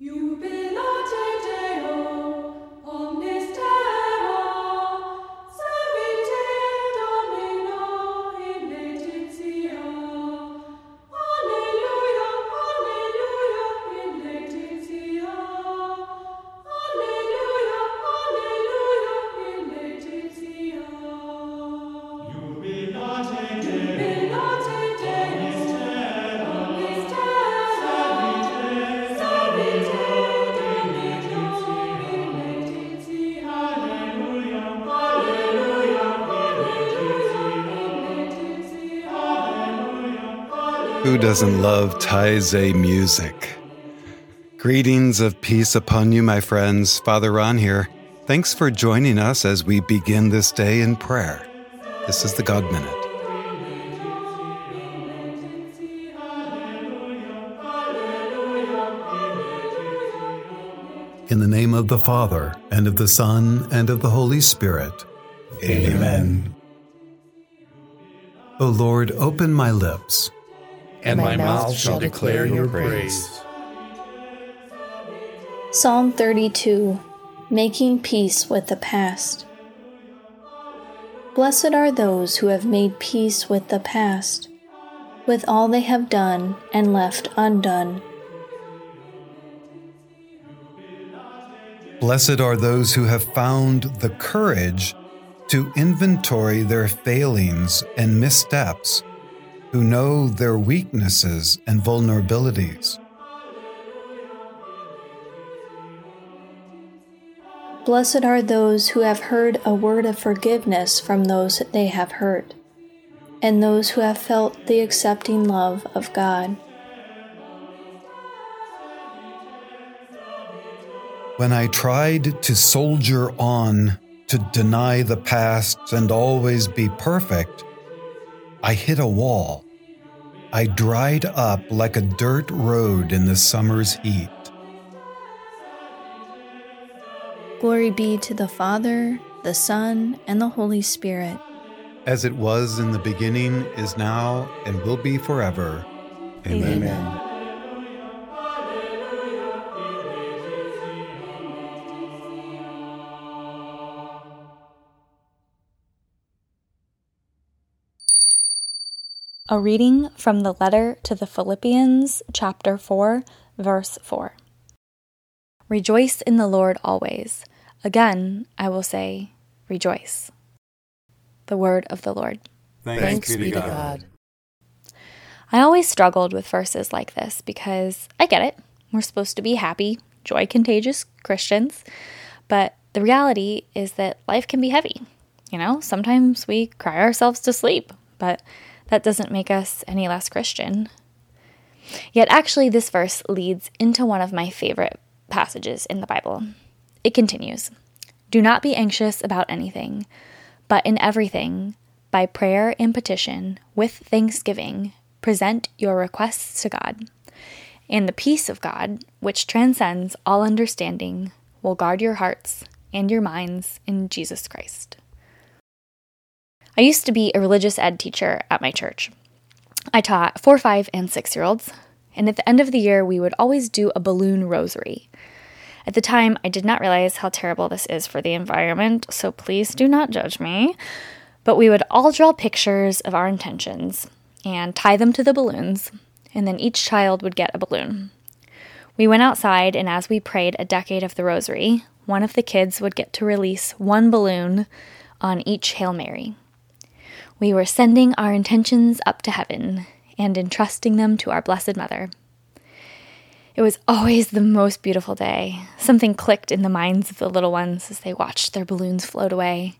Who doesn't love Taizé music? Greetings of peace upon you, my friends. Father Ron here. Thanks for joining us as we begin this day in prayer. This is the God Minute. In the name of the Father, and of the Son, and of the Holy Spirit. Amen. O Lord, open my lips and my mouth shall declare your praise. Psalm 32 Making Peace with the Past. Blessed are those who have made peace with the past, with all they have done and left undone. Blessed are those who have found the courage to inventory their failings and missteps who know their weaknesses and vulnerabilities. Blessed are those who have heard a word of forgiveness from those they have hurt, and those who have felt the accepting love of God. When I tried to soldier on to deny the past and always be perfect, I hit a wall. I dried up like a dirt road in the summer's heat. Glory be to the Father, the Son, and the Holy Spirit. As it was in the beginning, is now, and will be forever. Amen. Amen. A reading from the letter to the Philippians, chapter 4, verse 4. Rejoice in the Lord always. Again, I will say, rejoice. The word of the Lord. Thanks, Thanks be to God. God. I always struggled with verses like this because I get it. We're supposed to be happy, joy contagious Christians. But the reality is that life can be heavy. You know, sometimes we cry ourselves to sleep, but that doesn't make us any less Christian. Yet, actually, this verse leads into one of my favorite passages in the Bible. It continues Do not be anxious about anything, but in everything, by prayer and petition, with thanksgiving, present your requests to God. And the peace of God, which transcends all understanding, will guard your hearts and your minds in Jesus Christ. I used to be a religious ed teacher at my church. I taught four, five, and six year olds, and at the end of the year, we would always do a balloon rosary. At the time, I did not realize how terrible this is for the environment, so please do not judge me. But we would all draw pictures of our intentions and tie them to the balloons, and then each child would get a balloon. We went outside, and as we prayed a decade of the rosary, one of the kids would get to release one balloon on each Hail Mary. We were sending our intentions up to heaven and entrusting them to our Blessed Mother. It was always the most beautiful day. Something clicked in the minds of the little ones as they watched their balloons float away.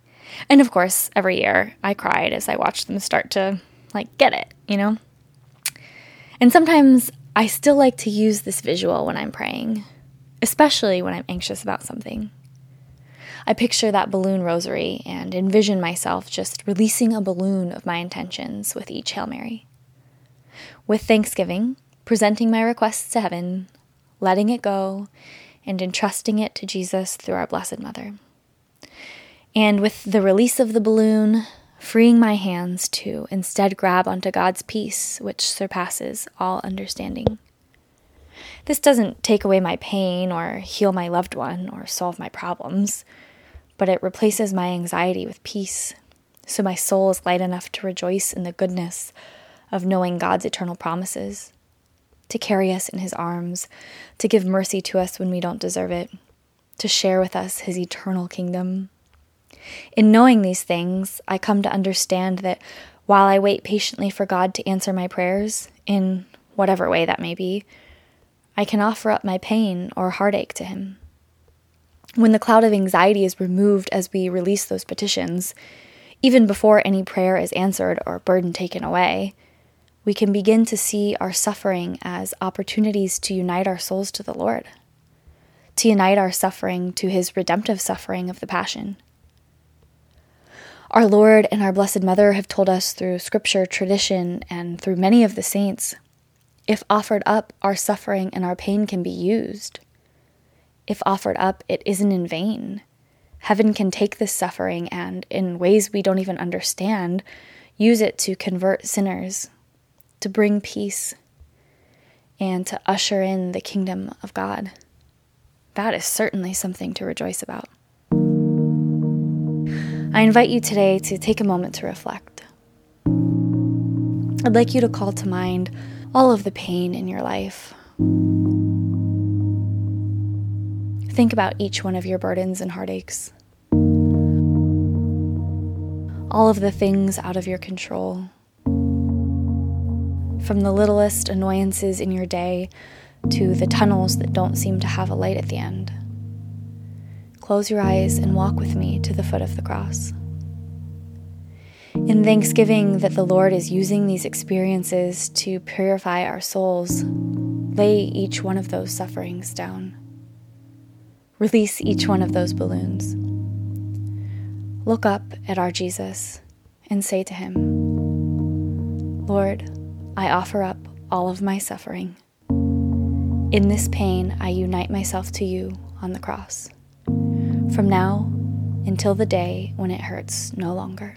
And of course, every year I cried as I watched them start to, like, get it, you know? And sometimes I still like to use this visual when I'm praying, especially when I'm anxious about something. I picture that balloon rosary and envision myself just releasing a balloon of my intentions with each Hail Mary. With thanksgiving, presenting my requests to heaven, letting it go, and entrusting it to Jesus through our Blessed Mother. And with the release of the balloon, freeing my hands to instead grab onto God's peace, which surpasses all understanding. This doesn't take away my pain or heal my loved one or solve my problems, but it replaces my anxiety with peace, so my soul is light enough to rejoice in the goodness of knowing God's eternal promises, to carry us in His arms, to give mercy to us when we don't deserve it, to share with us His eternal kingdom. In knowing these things, I come to understand that while I wait patiently for God to answer my prayers, in whatever way that may be, I can offer up my pain or heartache to Him. When the cloud of anxiety is removed as we release those petitions, even before any prayer is answered or burden taken away, we can begin to see our suffering as opportunities to unite our souls to the Lord, to unite our suffering to His redemptive suffering of the Passion. Our Lord and our Blessed Mother have told us through scripture, tradition, and through many of the saints if offered up, our suffering and our pain can be used. If offered up, it isn't in vain. Heaven can take this suffering and, in ways we don't even understand, use it to convert sinners, to bring peace, and to usher in the kingdom of God. That is certainly something to rejoice about. I invite you today to take a moment to reflect. I'd like you to call to mind all of the pain in your life. Think about each one of your burdens and heartaches. All of the things out of your control. From the littlest annoyances in your day to the tunnels that don't seem to have a light at the end. Close your eyes and walk with me to the foot of the cross. In thanksgiving that the Lord is using these experiences to purify our souls, lay each one of those sufferings down. Release each one of those balloons. Look up at our Jesus and say to him, Lord, I offer up all of my suffering. In this pain, I unite myself to you on the cross. From now until the day when it hurts no longer.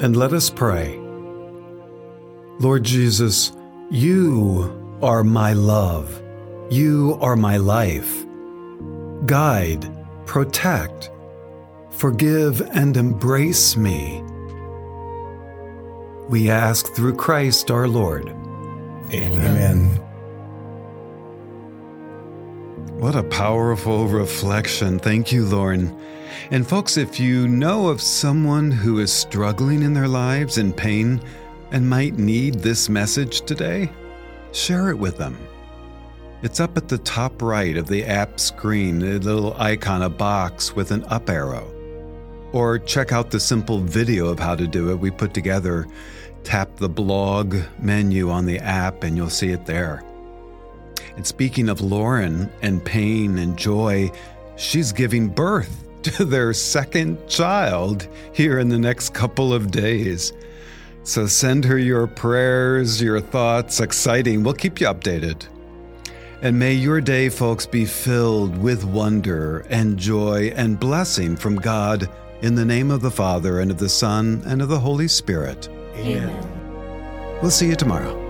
And let us pray. Lord Jesus, you are my love. You are my life. Guide, protect, forgive, and embrace me. We ask through Christ our Lord. Amen. What a powerful reflection. Thank you, Lauren. And, folks, if you know of someone who is struggling in their lives in pain and might need this message today, share it with them. It's up at the top right of the app screen, a little icon, a box with an up arrow. Or check out the simple video of how to do it we put together. Tap the blog menu on the app and you'll see it there. And speaking of Lauren and pain and joy, she's giving birth to their second child here in the next couple of days. So send her your prayers, your thoughts. Exciting. We'll keep you updated. And may your day, folks, be filled with wonder and joy and blessing from God in the name of the Father and of the Son and of the Holy Spirit. Amen. We'll see you tomorrow.